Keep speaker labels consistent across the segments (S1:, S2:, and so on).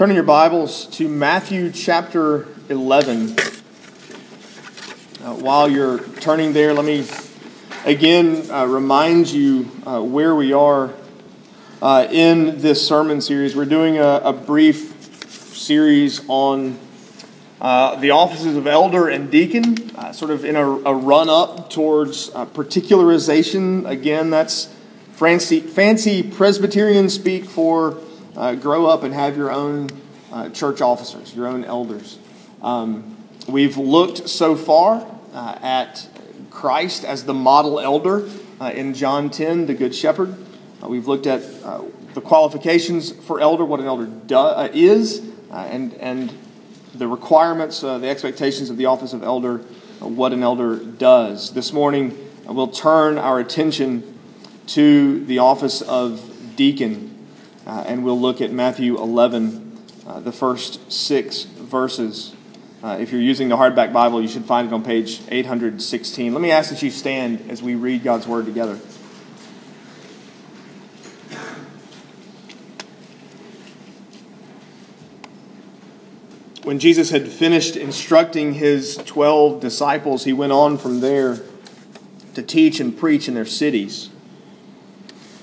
S1: Turning your Bibles to Matthew chapter 11. Uh, while you're turning there, let me again uh, remind you uh, where we are uh, in this sermon series. We're doing a, a brief series on uh, the offices of elder and deacon, uh, sort of in a, a run up towards particularization. Again, that's fancy, fancy Presbyterian speak for uh, grow up and have your own uh, church officers, your own elders. Um, we've looked so far uh, at Christ as the model elder uh, in John 10, the Good Shepherd. Uh, we've looked at uh, the qualifications for elder, what an elder do, is, and, and the requirements, the expectations of the office of elder, what an elder does. This morning, we'll turn our attention to the office of deacon. Uh, and we'll look at Matthew 11, uh, the first six verses. Uh, if you're using the hardback Bible, you should find it on page 816. Let me ask that you stand as we read God's Word together. When Jesus had finished instructing his 12 disciples, he went on from there to teach and preach in their cities.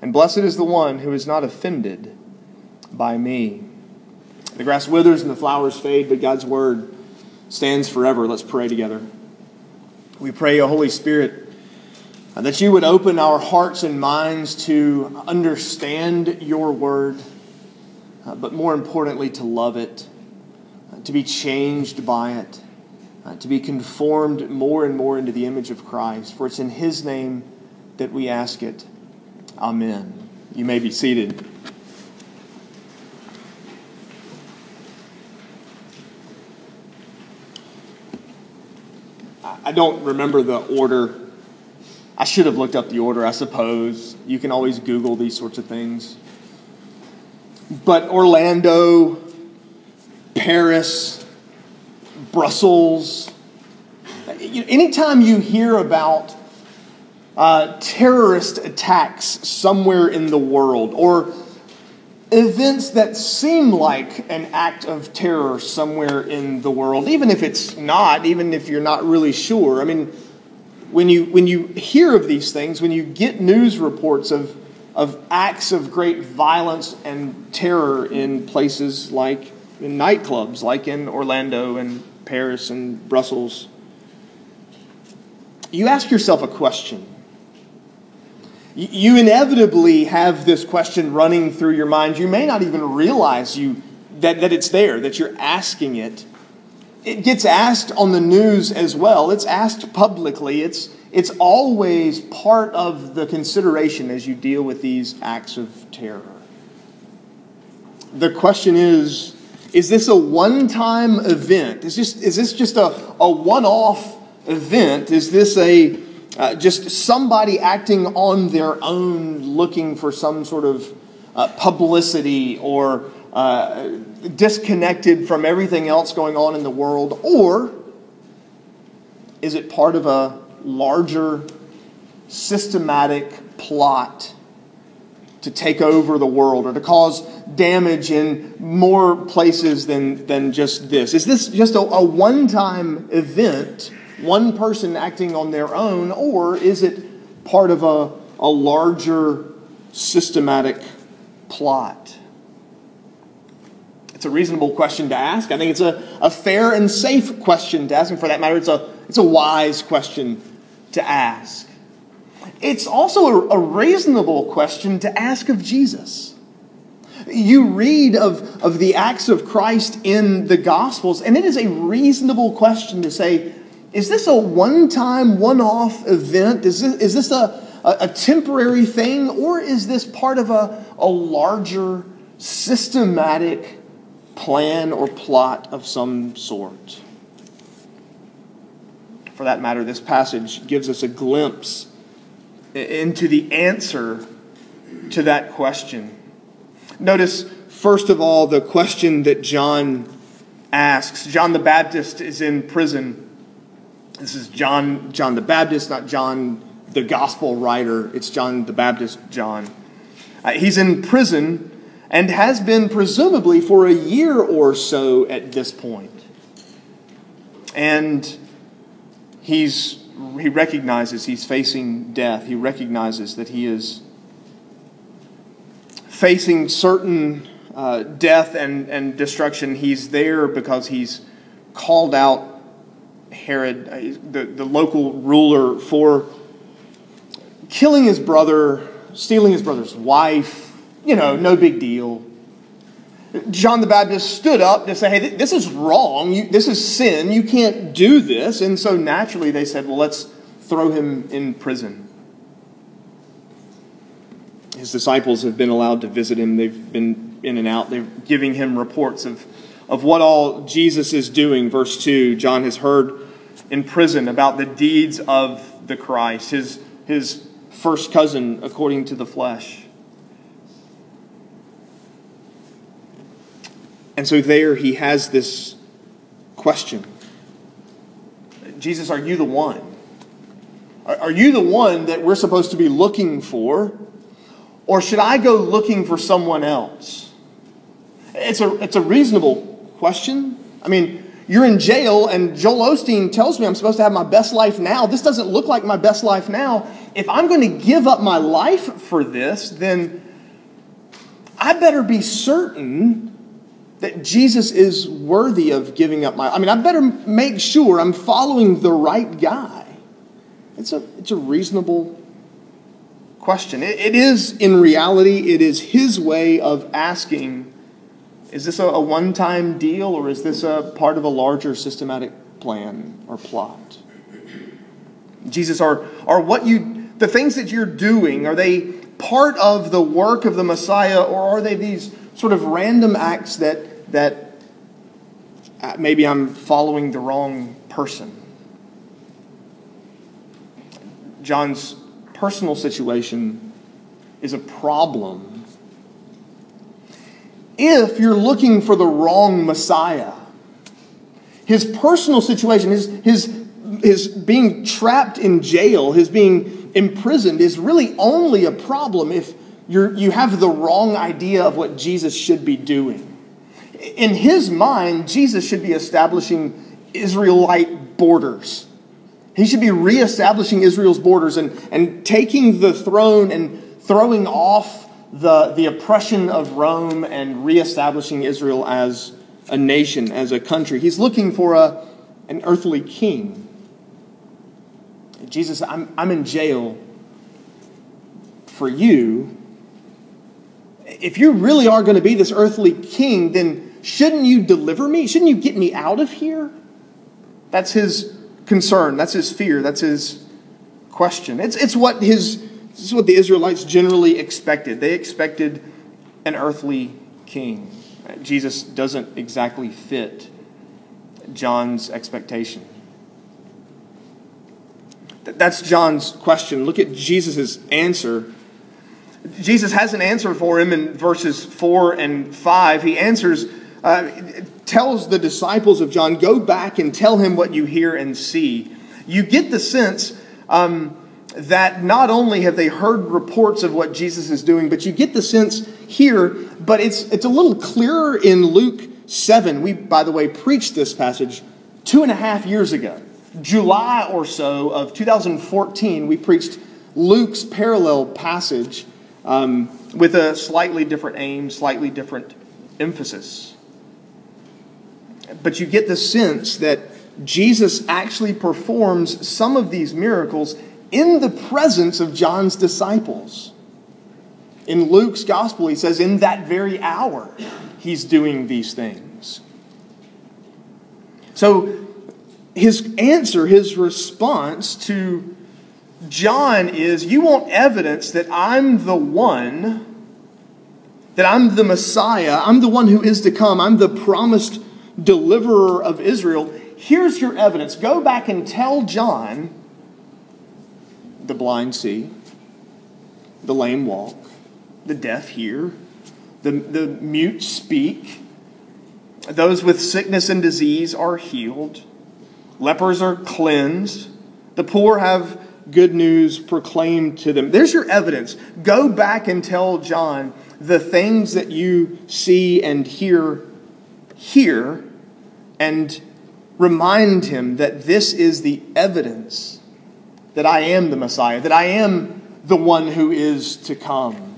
S1: And blessed is the one who is not offended by me. The grass withers and the flowers fade, but God's word stands forever. Let's pray together. We pray, O Holy Spirit, that you would open our hearts and minds to understand your word, uh, but more importantly, to love it, uh, to be changed by it, uh, to be conformed more and more into the image of Christ. For it's in his name that we ask it. Amen. You may be seated. I don't remember the order. I should have looked up the order, I suppose. You can always Google these sorts of things. But Orlando, Paris, Brussels, anytime you hear about uh, terrorist attacks somewhere in the world or events that seem like an act of terror somewhere in the world, even if it's not, even if you're not really sure. I mean, when you, when you hear of these things, when you get news reports of, of acts of great violence and terror in places like in nightclubs, like in Orlando and Paris and Brussels, you ask yourself a question you inevitably have this question running through your mind. You may not even realize you, that, that it's there, that you're asking it. It gets asked on the news as well, it's asked publicly. It's, it's always part of the consideration as you deal with these acts of terror. The question is is this a one time event? Is, just, is this just a, a one off event? Is this a uh, just somebody acting on their own, looking for some sort of uh, publicity or uh, disconnected from everything else going on in the world? Or is it part of a larger systematic plot to take over the world or to cause damage in more places than, than just this? Is this just a, a one time event? One person acting on their own, or is it part of a, a larger systematic plot? It's a reasonable question to ask. I think it's a, a fair and safe question to ask, and for that matter, it's a, it's a wise question to ask. It's also a, a reasonable question to ask of Jesus. You read of, of the acts of Christ in the Gospels, and it is a reasonable question to say, is this a one time, one off event? Is this, is this a, a, a, temporary thing, or is this part of a, a larger, systematic plan or plot of some sort. For that matter, this passage gives us a glimpse into the answer to that question. Notice, first of all, the question that John asks. John the Baptist is in prison. This is John, John the Baptist, not John the gospel writer. It's John the Baptist, John. Uh, he's in prison and has been presumably for a year or so at this point. And he's, he recognizes he's facing death. He recognizes that he is facing certain uh, death and, and destruction. He's there because he's called out Herod, uh, the, the local ruler, for killing his brother, stealing his brother's wife. You know, no big deal. John the Baptist stood up to say, hey, this is wrong. You, this is sin. You can't do this. And so naturally they said, well, let's throw him in prison. His disciples have been allowed to visit him. They've been in and out. They're giving him reports of, of what all Jesus is doing. Verse 2 John has heard in prison about the deeds of the Christ, his, his first cousin according to the flesh. And so there he has this question Jesus, are you the one? Are you the one that we're supposed to be looking for? Or should I go looking for someone else? It's a, it's a reasonable question. I mean, you're in jail, and Joel Osteen tells me I'm supposed to have my best life now. This doesn't look like my best life now. If I'm going to give up my life for this, then I better be certain that Jesus is worthy of giving up my I mean I better make sure I'm following the right guy. It's a it's a reasonable question. it, it is in reality it is his way of asking is this a, a one-time deal or is this a part of a larger systematic plan or plot? Jesus are are what you the things that you're doing are they part of the work of the Messiah or are they these sort of random acts that, that uh, maybe I'm following the wrong person. John's personal situation is a problem if you're looking for the wrong Messiah. His personal situation, his, his, his being trapped in jail, his being imprisoned, is really only a problem if you're, you have the wrong idea of what Jesus should be doing. In his mind, Jesus should be establishing Israelite borders. He should be reestablishing Israel's borders and, and taking the throne and throwing off the, the oppression of Rome and reestablishing Israel as a nation, as a country. He's looking for a, an earthly king. Jesus, I'm, I'm in jail for you if you really are going to be this earthly king, then shouldn't you deliver me? Shouldn't you get me out of here? That's his concern. That's his fear. That's his question. It's, it's what his this is what the Israelites generally expected. They expected an earthly king. Jesus doesn't exactly fit John's expectation. That's John's question. Look at Jesus' answer Jesus has an answer for him in verses 4 and 5. He answers, uh, tells the disciples of John, Go back and tell him what you hear and see. You get the sense um, that not only have they heard reports of what Jesus is doing, but you get the sense here, but it's, it's a little clearer in Luke 7. We, by the way, preached this passage two and a half years ago. July or so of 2014, we preached Luke's parallel passage um, with a slightly different aim, slightly different emphasis. But you get the sense that Jesus actually performs some of these miracles in the presence of John's disciples. In Luke's gospel, he says, in that very hour, he's doing these things. So, his answer, his response to John is you want evidence that I'm the one that I'm the Messiah, I'm the one who is to come, I'm the promised deliverer of Israel, here's your evidence. Go back and tell John the blind see, the lame walk, the deaf hear, the, the mute speak, those with sickness and disease are healed, lepers are cleansed, the poor have good news proclaimed to them. There's your evidence. Go back and tell John the things that you see and hear here and remind him that this is the evidence that I am the Messiah, that I am the one who is to come.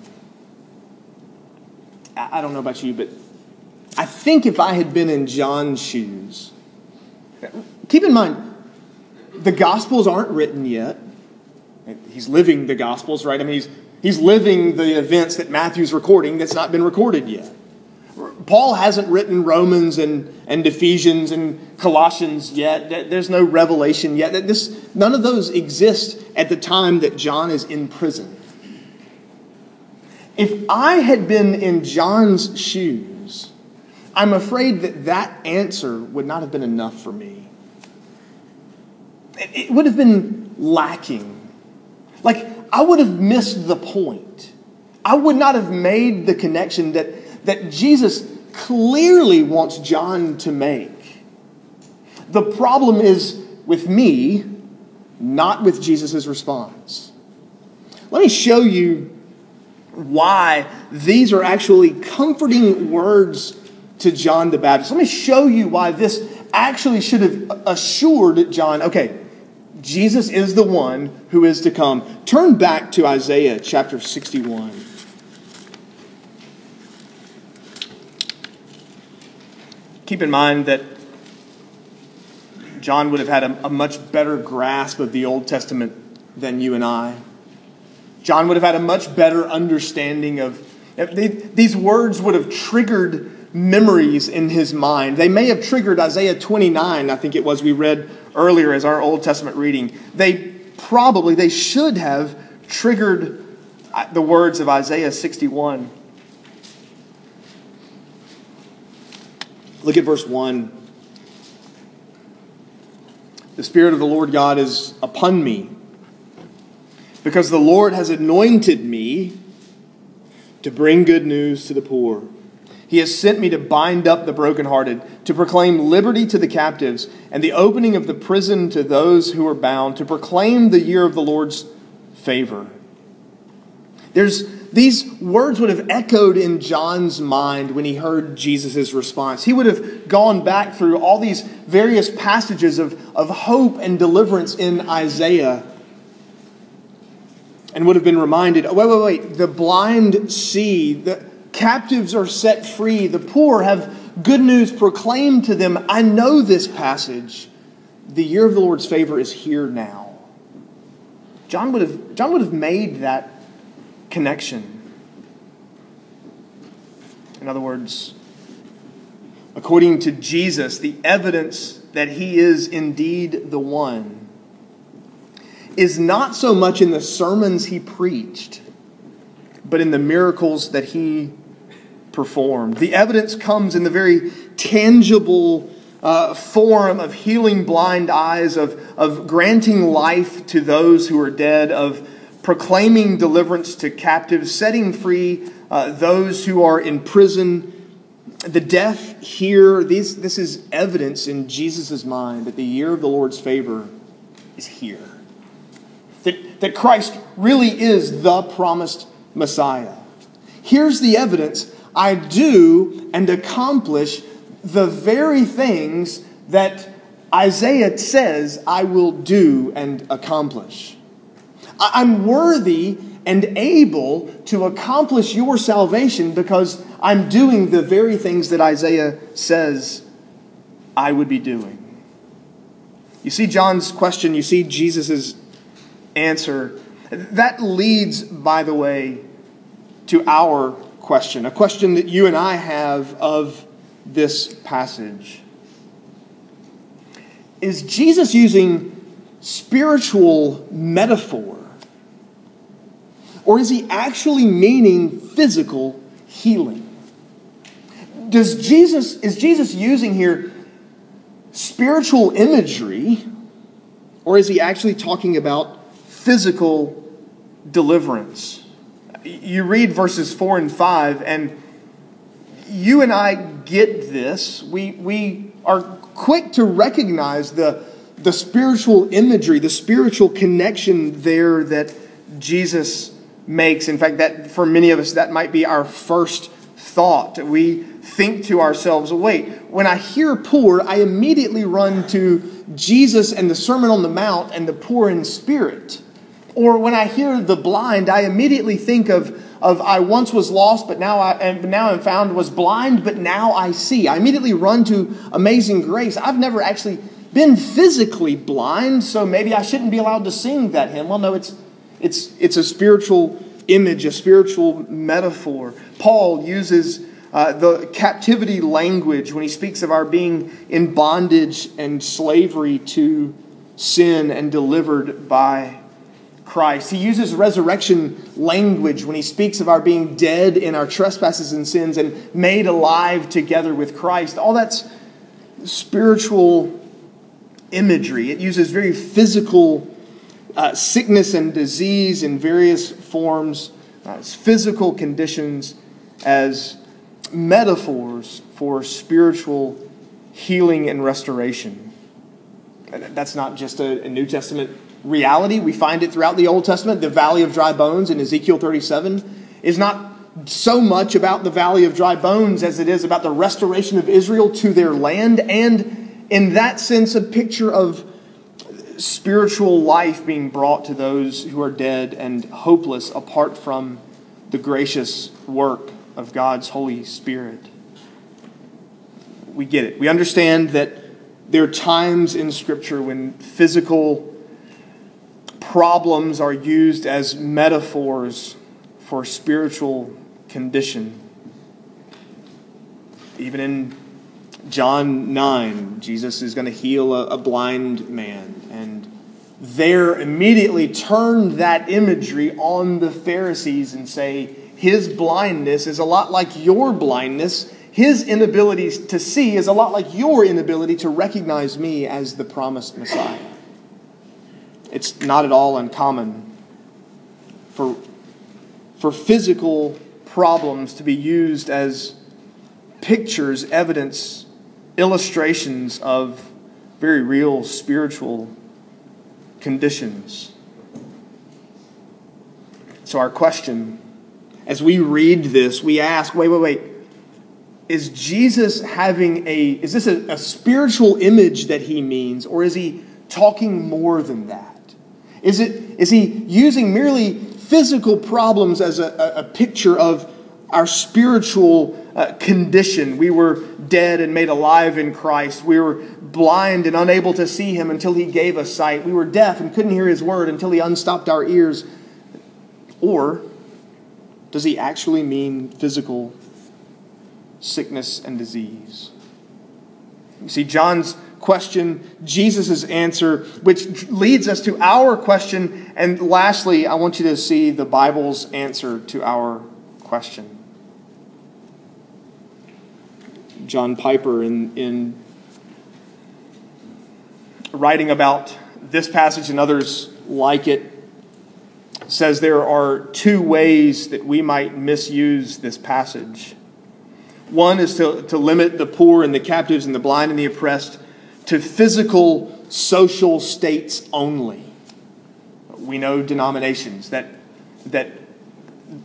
S1: I don't know about you, but I think if I had been in John's shoes, keep in mind, the Gospels aren't written yet. He's living the Gospels, right? I mean, he's, he's living the events that Matthew's recording that's not been recorded yet. Paul hasn't written Romans and, and Ephesians and Colossians yet. There's no revelation yet. This, none of those exist at the time that John is in prison. If I had been in John's shoes, I'm afraid that that answer would not have been enough for me. It would have been lacking. Like, I would have missed the point. I would not have made the connection that, that Jesus clearly wants John to make. The problem is with me, not with Jesus' response. Let me show you why these are actually comforting words to John the Baptist. Let me show you why this actually should have assured John okay, Jesus is the one who is to come. Turn back to Isaiah chapter 61. Keep in mind that John would have had a, a, much better grasp of the Old Testament than you and I. John would have had a much better understanding of they, these words would have triggered memories in his mind. They may have triggered Isaiah 29, I think it was we read earlier as our Old Testament reading. They probably, they should have triggered uh, the words of Isaiah 61. Look at verse 1. The Spirit of the Lord God is upon me, because the Lord has anointed me to bring good news to the poor. He has sent me to bind up the brokenhearted, to proclaim liberty to the captives, and the opening of the prison to those who are bound, to proclaim the year of the Lord's favor. There's these words would have echoed in John's mind when he heard Jesus' response. He would have gone back through all these various passages of, of hope and deliverance in Isaiah and would have been reminded oh, wait, wait, wait, the blind see, the, Captives are set free. The poor have good news proclaimed to them. I know this passage. The year of the Lord's favor is here now. John would have, John would have made that connection. In other words, according to Jesus, the evidence that he is indeed the one is not so much in the sermons he preached, but in the miracles that he performed. The evidence comes in the very tangible uh, form of healing blind eyes, of, of granting life to those who are dead, of proclaiming deliverance to captives, setting free uh, those who are in prison. The deaf hear, these, this is evidence in Jesus' mind that the year of the Lord's favor is here. That, that Christ really is the promised Messiah. Here's the evidence I do and accomplish the very things that Isaiah says I will do and accomplish. I'm worthy and able to accomplish your salvation because I'm doing the very things that Isaiah says I would be doing. You see John's question, you see Jesus' answer. That leads, by the way, to our question, a question that you and I have of this passage. Is Jesus using spiritual metaphor? Or is he actually meaning physical healing. Does Jesus, is Jesus using here spiritual imagery, or is he actually talking about physical deliverance? You read verses 4 and 5, and you and I get this. We, we are quick to recognize the, the spiritual imagery, the spiritual connection there that Jesus makes. In fact, that for many of us, that might be our first thought. We think to ourselves, wait, when I hear poor, I immediately run to Jesus and the Sermon on the Mount and the poor in spirit. Or when I hear the blind, I immediately think of, of I once was lost, but now I and now I'm found, was blind, but now I see. I immediately run to amazing grace. I've never actually been physically blind, so maybe I shouldn't be allowed to sing that hymn. Well, no, it's it's it's a spiritual image, a spiritual metaphor. Paul uses uh, the captivity language when he speaks of our being in bondage and slavery to sin and delivered by Christ. He uses resurrection language when he speaks of our being dead in our trespasses and sins and made alive together with Christ. All that's spiritual imagery. It uses very physical uh, sickness and disease in various forms, uh, physical conditions, as metaphors for spiritual healing and restoration. That's not just a, a New Testament reality. We find it throughout the Old Testament. The valley of dry bones in Ezekiel 37 is not so much about the valley of dry bones as it is about the restoration of Israel to their land, and in that sense, a picture of spiritual life being brought to those who are dead and hopeless apart from the gracious work of God's Holy Spirit. We get it. We understand that there are times in Scripture when physical problems are used as metaphors for spiritual condition. Even in John 9, Jesus is going to heal a, a blind man. And there immediately turn that imagery on the Pharisees and say, his blindness is a lot like your blindness. His inability to see is a lot like your inability to recognize me as the promised Messiah. It's not at all uncommon for, for physical problems to be used as pictures, evidence, illustrations of very real spiritual conditions. So, our question as we read this, we ask wait, wait, wait. Is Jesus having a, is this a, a spiritual image that he means, or is he talking more than that? Is, it, is he using merely physical problems as a, a, picture of our spiritual uh, condition? We were dead and made alive in Christ. We were blind and unable to see him until he gave us sight. We were deaf and couldn't hear his word until he unstopped our ears. Or does he actually mean physical sickness and disease? You see, John's question, Jesus' answer, which leads us to our question. And lastly, I want you to see the Bible's answer to our question. John Piper, in, in writing about this passage and others like it, says there are two ways that we might misuse this passage. One is to, to limit the poor and the captives and the blind and the oppressed to physical social states only. We know denominations that, that,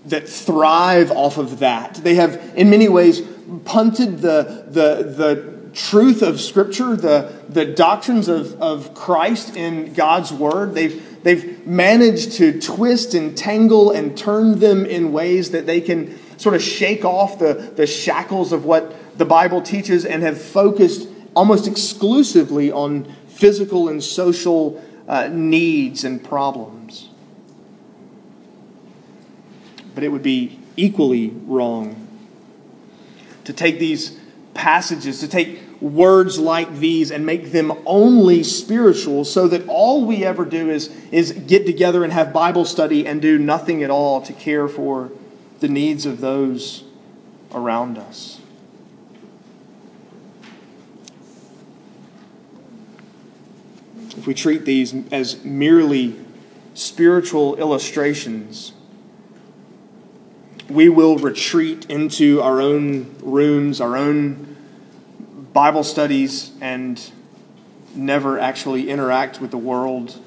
S1: that thrive off of that. They have, in many ways, punted the, the, the truth of Scripture, the, the doctrines of, of Christ in God's Word. They've, they've managed to twist and tangle and turn them in ways that they can sort of shake off the, the shackles of what the Bible teaches and have focused almost exclusively on physical and social uh, needs and problems. But it would be equally wrong to take these passages, to take words like these and make them only spiritual so that all we ever do is, is get together and have Bible study and do nothing at all to care for the needs of those around us. If we treat these as merely spiritual illustrations, we will retreat into our own rooms, our own Bible studies, and never actually interact with the world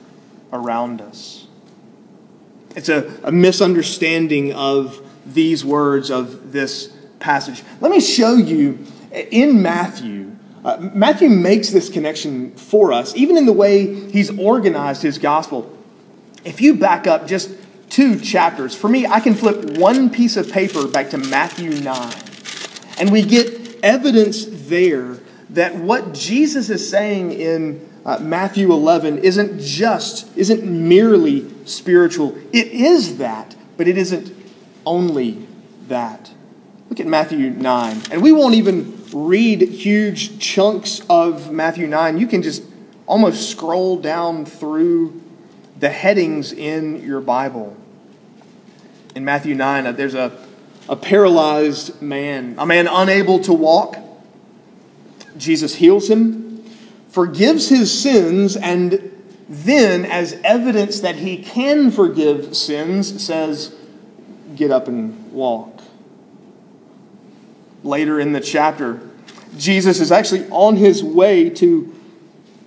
S1: around us. It's a, a misunderstanding of these words of this passage. Let me show you in Matthew. Uh, Matthew makes this connection for us, even in the way he's organized his gospel. If you back up just two chapters, for me, I can flip one piece of paper back to Matthew 9, and we get evidence there that what Jesus is saying in uh, Matthew 11 isn't just, isn't merely spiritual. It is that, but it isn't only that. Look at Matthew 9. And we won't even read huge chunks of Matthew 9. You can just almost scroll down through the headings in your Bible. In Matthew 9, uh, there's a, a paralyzed man, a man unable to walk. Jesus heals him, forgives his sins, and then, as evidence that he can forgive sins, says, Get up and walk. Later in the chapter, Jesus is actually on his way to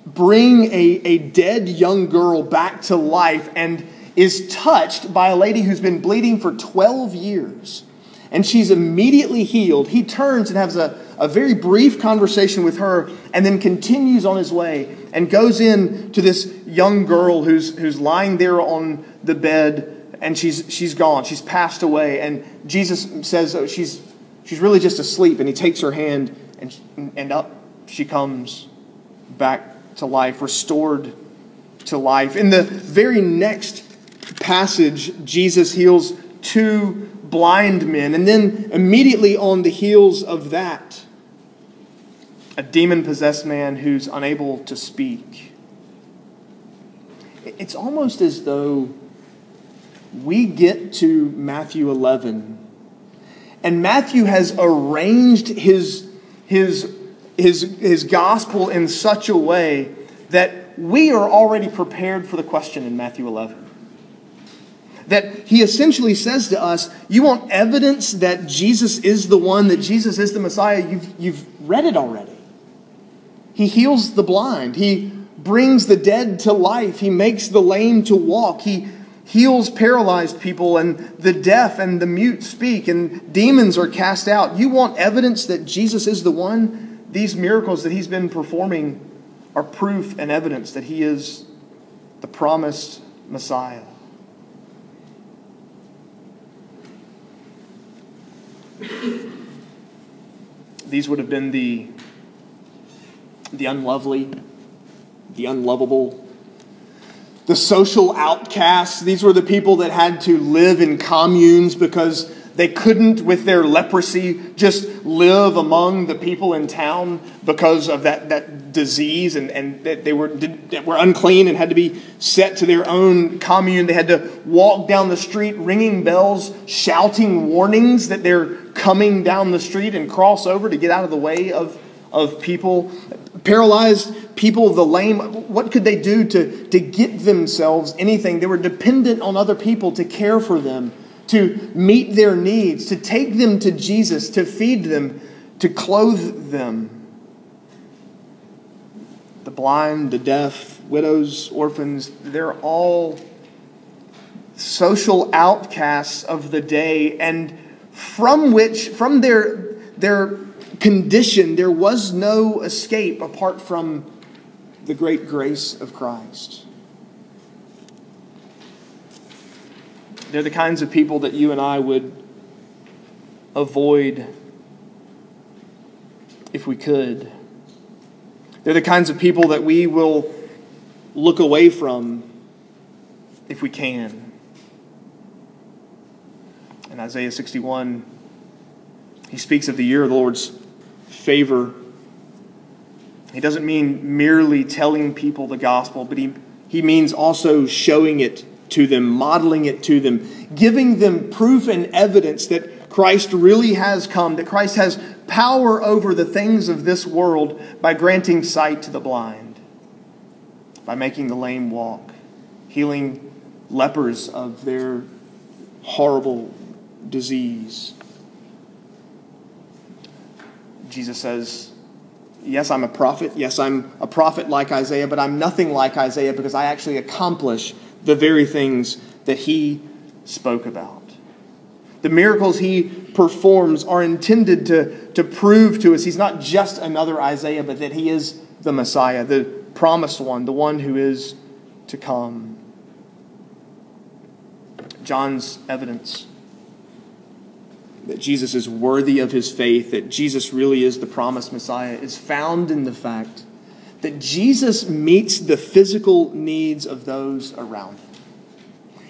S1: bring a, a dead young girl back to life and is touched by a lady who's been bleeding for 12 years. And she's immediately healed. He turns and has a, a very brief conversation with her and then continues on his way and goes in to this young girl who's, who's lying there on the bed and she's, she's gone. She's passed away. And Jesus says oh, she's, she's really just asleep. And he takes her hand and, and up she comes back to life, restored to life. In the very next passage, Jesus heals two blind men. And then immediately on the heels of that, a demon possessed man who's unable to speak. It's almost as though we get to Matthew 11, and Matthew has arranged his, his, his, his gospel in such a way that we are already prepared for the question in Matthew 11. That he essentially says to us, You want evidence that Jesus is the one, that Jesus is the Messiah? You've, you've read it already. He heals the blind, he brings the dead to life, he makes the lame to walk, he heals paralyzed people, and the deaf and the mute speak, and demons are cast out. You want evidence that Jesus is the one? These miracles that he's been performing are proof and evidence that he is the promised Messiah. These would have been the, the unlovely, the unlovable, the social outcasts. These were the people that had to live in communes because they couldn't, with their leprosy, just live among the people in town because of that, that disease, and, and that they were, did, were unclean and had to be set to their own commune. They had to walk down the street ringing bells, shouting warnings that they're coming down the street and cross over to get out of the way of, of people. Paralyzed people, the lame, what could they do to, to get themselves anything? They were dependent on other people to care for them, to meet their needs, to take them to Jesus, to feed them, to clothe them. The blind, the deaf, widows, orphans, they're all social outcasts of the day and from which, from their, their condition, there was no escape apart from the great grace of Christ. They're the kinds of people that you and I would avoid if we could. They're the kinds of people that we will look away from if we can. In Isaiah 61, he speaks of the year of the Lord's favor. He doesn't mean merely telling people the gospel, but he, he means also showing it to them, modeling it to them, giving them proof and evidence that Christ really has come, that Christ has power over the things of this world by granting sight to the blind, by making the lame walk, healing lepers of their horrible disease. Jesus says, Yes, I'm a prophet. Yes, I'm a prophet like Isaiah, but I'm nothing like Isaiah because I actually accomplish the very things that he spoke about. The miracles he performs are intended to, to prove to us he's not just another Isaiah, but that he is the Messiah, the promised one, the one who is to come. John's evidence that Jesus is worthy of his faith, that Jesus really is the promised Messiah, is found in the fact that Jesus meets the physical needs of those around him.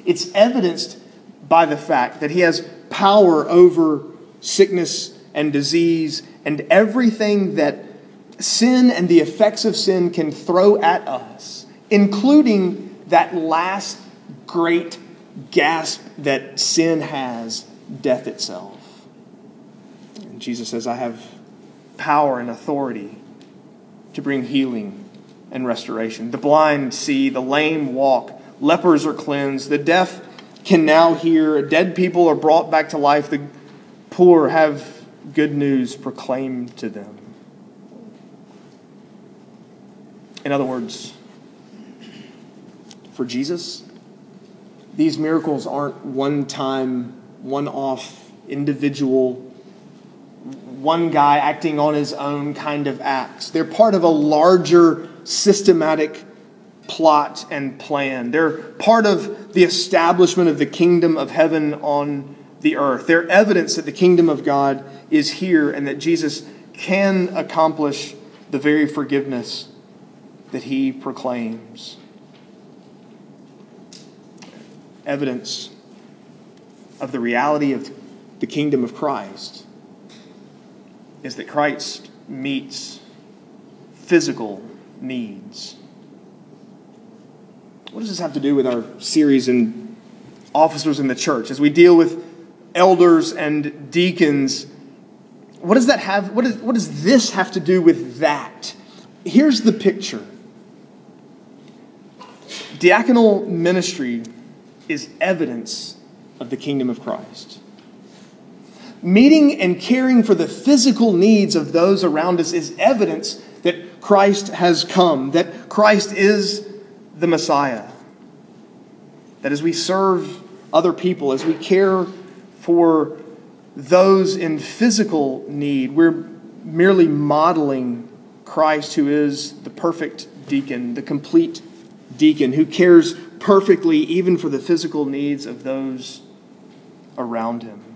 S1: It's evidenced by the fact that he has power over sickness and disease and everything that sin and the effects of sin can throw at us, including that last great gasp that sin has death itself. And Jesus says, I have power and authority to bring healing and restoration. The blind see, the lame walk, lepers are cleansed, the deaf can now hear, dead people are brought back to life, the poor have good news proclaimed to them. In other words, for Jesus, these miracles aren't one time, one off, individual, one guy acting on his own kind of acts. They're part of a larger systematic plot and plan. They're part of the establishment of the kingdom of heaven on the earth. They're evidence that the kingdom of God is here and that Jesus can accomplish the very forgiveness that he proclaims. Evidence of the reality of the kingdom of Christ is that Christ meets physical needs. What does this have to do with our series in officers in the church? As we deal with elders and deacons, what does that have? What, is, what does this have to do with that? Here's the picture diaconal ministry is evidence of the kingdom of Christ. Meeting and caring for the physical needs of those around us is evidence that Christ has come, that Christ is the Messiah. That as we serve other people, as we care for those in physical need, we're merely modeling Christ, who is the perfect deacon, the complete deacon, who cares perfectly even for the physical needs of those around him.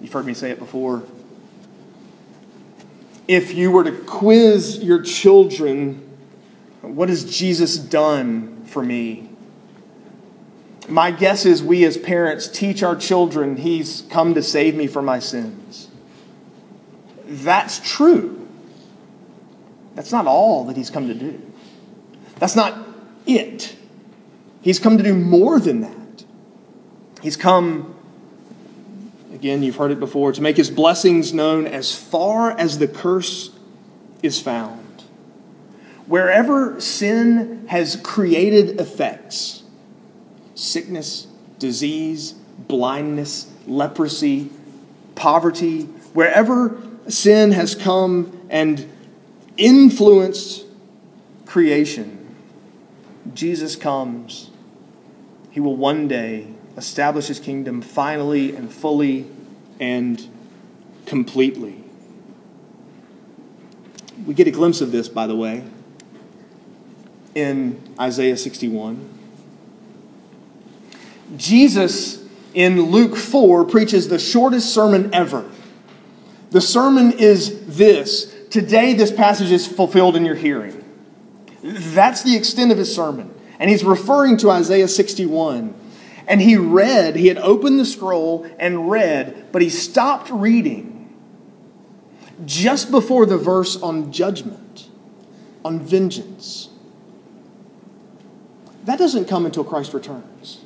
S1: You've heard me say it before. If you were to quiz your children, what has Jesus done for me? My guess is we as parents teach our children, He's come to save me from my sins. That's true. That's not all that He's come to do. That's not it. He's come to do more than that. He's come Again, you've heard it before to make his blessings known as far as the curse is found. Wherever sin has created effects sickness, disease, blindness, leprosy, poverty wherever sin has come and influenced creation, Jesus comes. He will one day establish his kingdom finally and fully and completely. We get a glimpse of this, by the way, in Isaiah 61. Jesus in Luke 4 preaches the shortest sermon ever. The sermon is this Today, this passage is fulfilled in your hearing. That's the extent of his sermon. And he's referring to Isaiah 61. And he read, he had opened the scroll and read, but he stopped reading just before the verse on judgment, on vengeance. That doesn't come until Christ returns.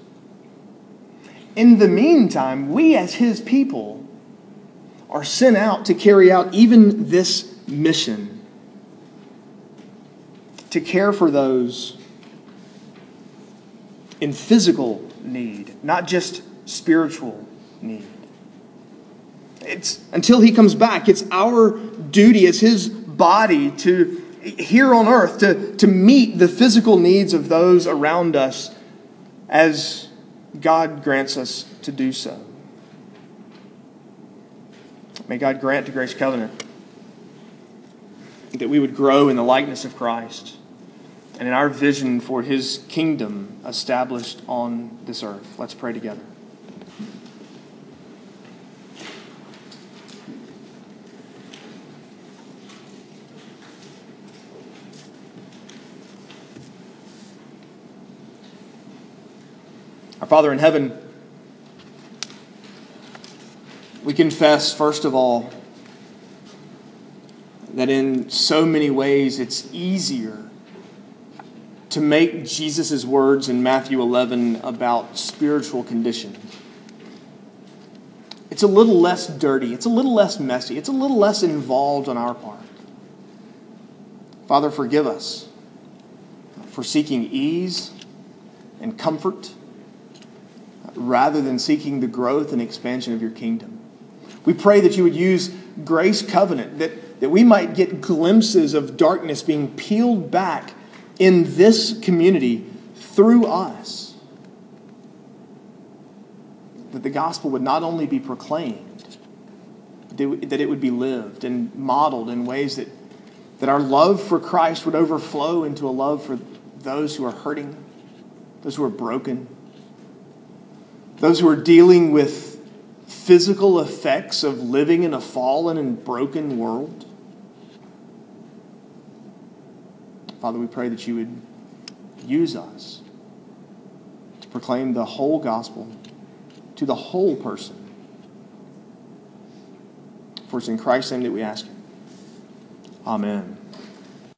S1: In the meantime, we as his people are sent out to carry out even this mission to care for those in physical need, not just spiritual need. It's until he comes back, it's our duty as his body to here on earth to, to meet the physical needs of those around us as God grants us to do so. May God grant to Grace Covenant that we would grow in the likeness of Christ and in our vision for his kingdom established on this earth. Let's pray together. Our Father in heaven, we confess, first of all, that in so many ways it's easier to make Jesus' words in Matthew 11 about spiritual condition. It's a little less dirty, it's a little less messy, it's a little less involved on our part. Father, forgive us for seeking ease and comfort rather than seeking the growth and expansion of your kingdom. We pray that you would use Grace Covenant, that, that we might get glimpses of darkness being peeled back in this community through us. That the gospel would not only be proclaimed, but that it would be lived and modeled in ways that, that our love for Christ would overflow into a love for those who are hurting, those who are broken those who are dealing with physical effects of living in a fallen and broken world. Father, we pray that you would use us to proclaim the whole gospel to the whole person. For it's in Christ's name that we ask it. Amen.